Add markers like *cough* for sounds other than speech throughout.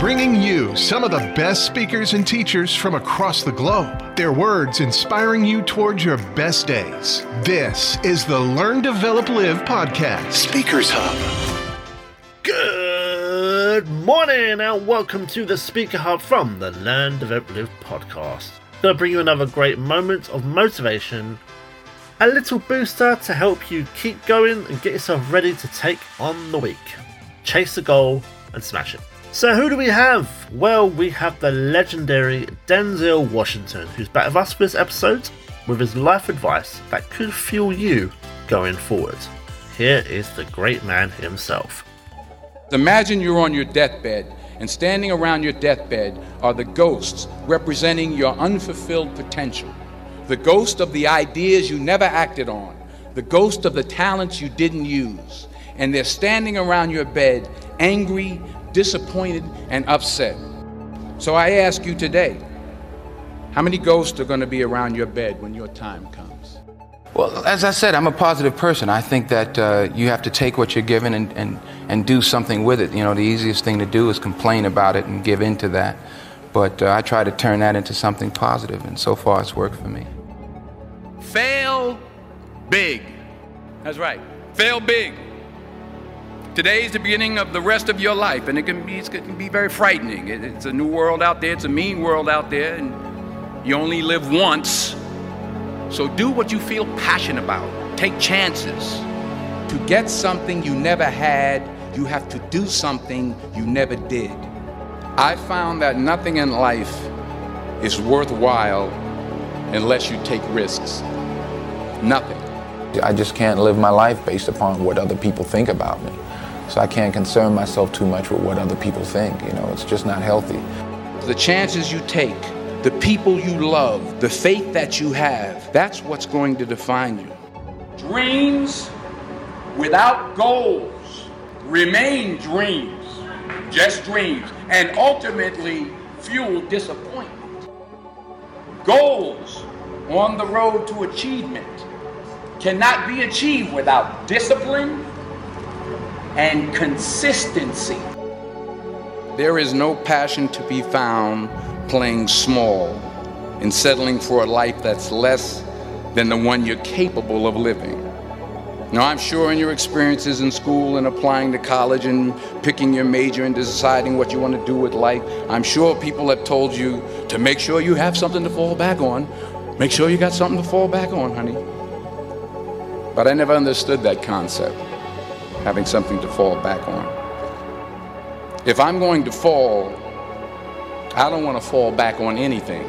bringing you some of the best speakers and teachers from across the globe. Their words inspiring you towards your best days. This is the Learn, Develop, Live podcast, Speakers Hub. Good morning and welcome to the Speaker Hub from the Learn, Develop, Live podcast. Going to bring you another great moment of motivation, a little booster to help you keep going and get yourself ready to take on the week. Chase the goal and smash it. So, who do we have? Well, we have the legendary Denzel Washington, who's back with us for this episode with his life advice that could fuel you going forward. Here is the great man himself. Imagine you're on your deathbed, and standing around your deathbed are the ghosts representing your unfulfilled potential. The ghost of the ideas you never acted on, the ghost of the talents you didn't use. And they're standing around your bed, angry, disappointed, and upset. So I ask you today how many ghosts are going to be around your bed when your time comes? Well, as I said, I'm a positive person. I think that uh, you have to take what you're given and, and, and do something with it. You know, the easiest thing to do is complain about it and give in to that. But uh, I try to turn that into something positive, and so far it's worked for me. Fail big. That's right. Fail big. Today is the beginning of the rest of your life, and it can be, it can be very frightening. It's a new world out there, it's a mean world out there, and you only live once. So do what you feel passionate about. Take chances. To get something you never had, you have to do something you never did. I found that nothing in life is worthwhile unless you take risks. Nothing. I just can't live my life based upon what other people think about me. So I can't concern myself too much with what other people think. You know, it's just not healthy. The chances you take, the people you love, the faith that you have, that's what's going to define you. Dreams without goals remain dreams, just dreams, and ultimately fuel disappointment. Goals on the road to achievement cannot be achieved without discipline and consistency. There is no passion to be found playing small and settling for a life that's less than the one you're capable of living. Now, I'm sure in your experiences in school and applying to college and picking your major and deciding what you want to do with life, I'm sure people have told you to make sure you have something to fall back on. Make sure you got something to fall back on, honey. But I never understood that concept having something to fall back on. If I'm going to fall, I don't want to fall back on anything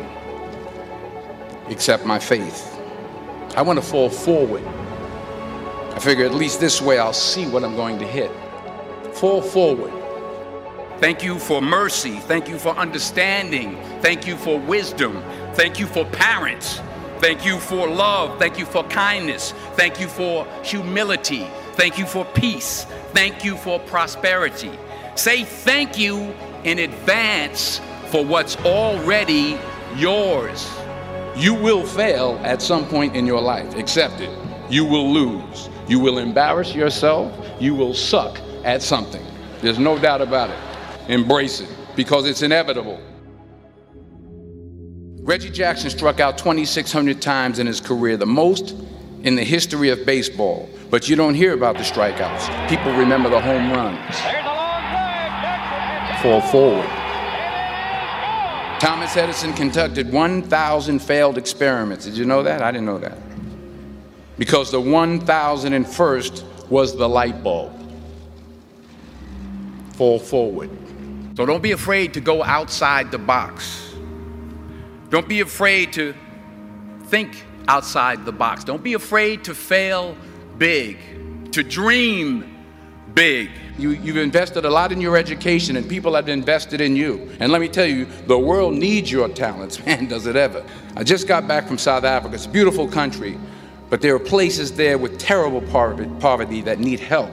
except my faith. I want to fall forward. I figure at least this way I'll see what I'm going to hit. Fall forward. Thank you for mercy. Thank you for understanding. Thank you for wisdom. Thank you for parents. Thank you for love. Thank you for kindness. Thank you for humility. Thank you for peace. Thank you for prosperity. Say thank you in advance for what's already yours. You will fail at some point in your life. Accept it. You will lose. You will embarrass yourself. You will suck at something. There's no doubt about it. Embrace it because it's inevitable. Reggie Jackson struck out 2,600 times in his career, the most in the history of baseball. But you don't hear about the strikeouts. People remember the home runs. Fall forward. Thomas Edison conducted 1,000 failed experiments. Did you know that? I didn't know that. Because the 1,001st was the light bulb. Fall forward. So don't be afraid to go outside the box. Don't be afraid to think outside the box. Don't be afraid to fail big, to dream big. You, you've invested a lot in your education, and people have invested in you. And let me tell you, the world needs your talents. *laughs* Man, does it ever. I just got back from South Africa. It's a beautiful country, but there are places there with terrible poverty that need help.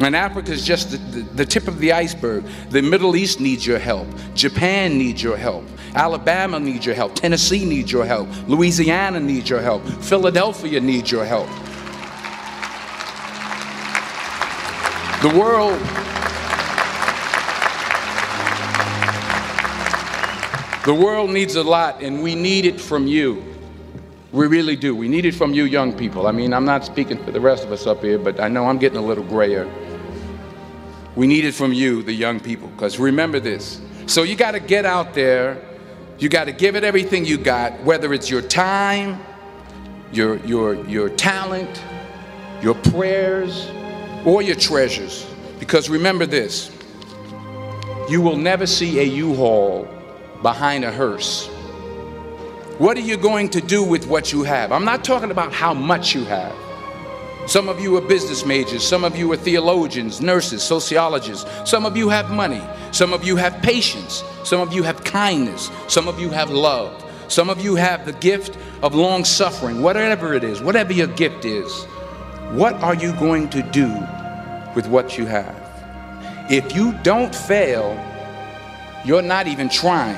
And Africa is just the, the, the, tip of the iceberg. The Middle East needs your help. Japan needs your help. Alabama needs your help. Tennessee needs your help. Louisiana needs your help. Philadelphia needs your help. The world The world needs a lot, and we need it from you. We really do. We need it from you, young people. I mean, I'm not speaking for the rest of us up here, but I know I'm getting a little grayer. We need it from you, the young people, because remember this. So you got to get out there. You got to give it everything you got, whether it's your time, your, your, your talent, your prayers, or your treasures. Because remember this you will never see a U Haul behind a hearse. What are you going to do with what you have? I'm not talking about how much you have. Some of you are business majors, some of you are theologians, nurses, sociologists. Some of you have money, some of you have patience, some of you have kindness, some of you have love. Some of you have the gift of long suffering, whatever it is, whatever your gift is. What are you going to do with what you have? If you don't fail, you're not even trying.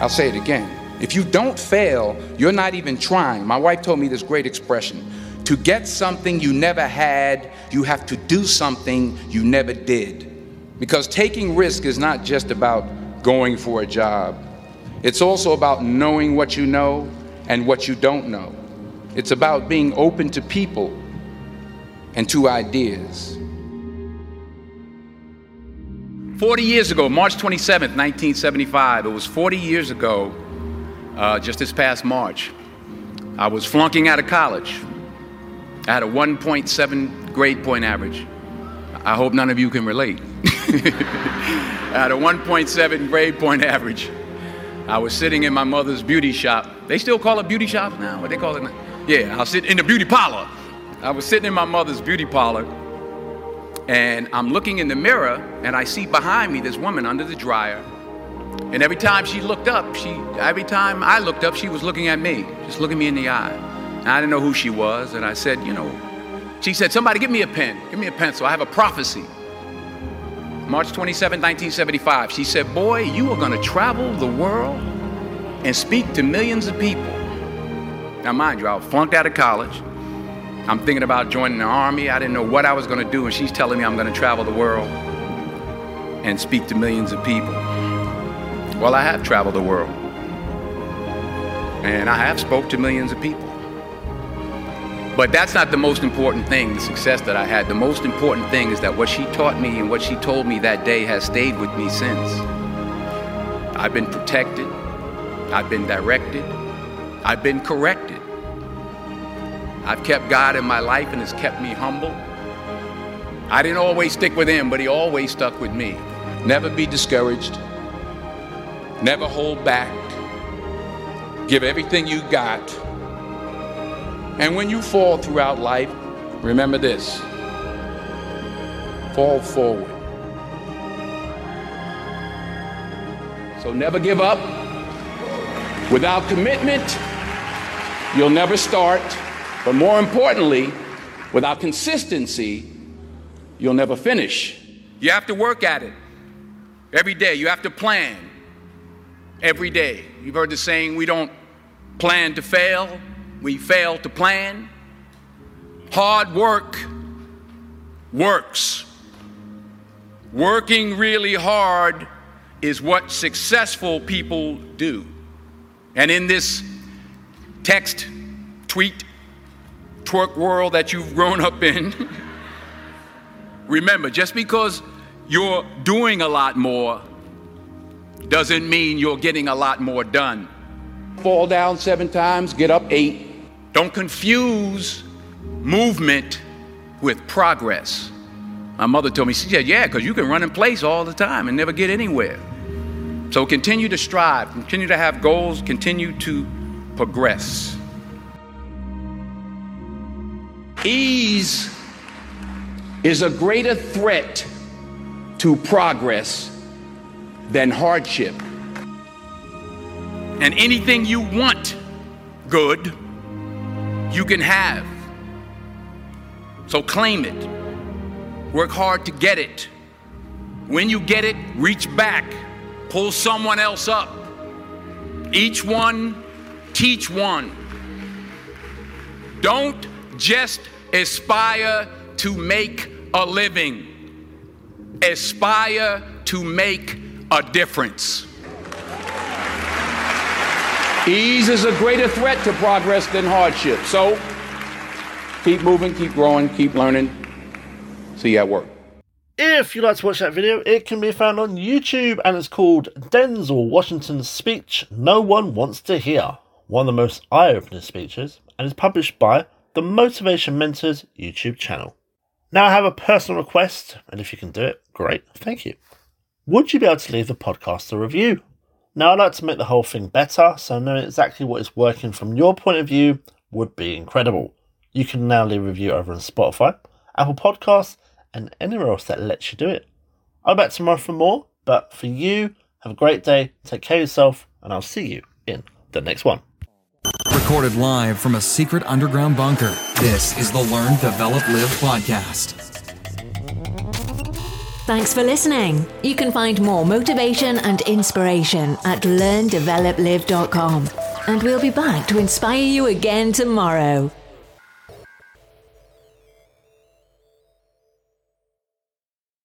I'll say it again. If you don't fail, you're not even trying. My wife told me this great expression to get something you never had, you have to do something you never did. Because taking risk is not just about going for a job, it's also about knowing what you know and what you don't know. It's about being open to people and to ideas. 40 years ago, March 27th, 1975, it was 40 years ago, uh, just this past March, I was flunking out of college. I had a 1.7 grade point average. I hope none of you can relate. *laughs* I had a 1.7 grade point average. I was sitting in my mother's beauty shop. They still call it beauty shop now? What they call it? Yeah, I was sitting in the beauty parlor. I was sitting in my mother's beauty parlor, and I'm looking in the mirror, and I see behind me this woman under the dryer. And every time she looked up, she every time I looked up, she was looking at me, just looking me in the eye. And I didn't know who she was, and I said, you know, she said, somebody give me a pen, give me a pencil. I have a prophecy. March 27, 1975, she said, Boy, you are going to travel the world and speak to millions of people. Now, mind you, I was flunked out of college. I'm thinking about joining the army. I didn't know what I was going to do, and she's telling me I'm going to travel the world and speak to millions of people. Well, I have traveled the world, and I have spoke to millions of people. But that's not the most important thing, the success that I had. The most important thing is that what she taught me and what she told me that day has stayed with me since. I've been protected, I've been directed, I've been corrected. I've kept God in my life and has kept me humble. I didn't always stick with Him, but He always stuck with me. Never be discouraged, never hold back, give everything you got and when you fall throughout life, remember this fall forward. So never give up. Without commitment, you'll never start. But more importantly, without consistency, you'll never finish. You have to work at it every day. You have to plan every day. You've heard the saying, we don't plan to fail, we fail to plan. Hard work works. Working really hard is what successful people do. And in this text, tweet, twerk world that you've grown up in, *laughs* remember, just because you're doing a lot more doesn't mean you're getting a lot more done. Fall down seven times, get up eight. Don't confuse movement with progress. My mother told me, she said, Yeah, because you can run in place all the time and never get anywhere. So continue to strive, continue to have goals, continue to progress. Ease is a greater threat to progress than hardship. And anything you want good you can have. So claim it. Work hard to get it. When you get it, reach back, pull someone else up. Each one, teach one. Don't just aspire to make a living, aspire to make a difference. Ease is a greater threat to progress than hardship. So keep moving, keep growing, keep learning. See you at work. If you'd like to watch that video, it can be found on YouTube and it's called Denzel Washington's Speech No One Wants to Hear, one of the most eye opening speeches, and is published by the Motivation Mentors YouTube channel. Now I have a personal request, and if you can do it, great, thank you. Would you be able to leave the podcast a review? Now I'd like to make the whole thing better, so knowing exactly what is working from your point of view would be incredible. You can now leave a review over on Spotify, Apple Podcasts, and anywhere else that lets you do it. I'll be back tomorrow for more, but for you, have a great day, take care of yourself, and I'll see you in the next one. Recorded live from a secret underground bunker, this is the Learn, Develop, Live podcast. Thanks for listening. You can find more motivation and inspiration at learndeveloplive.com. And we'll be back to inspire you again tomorrow.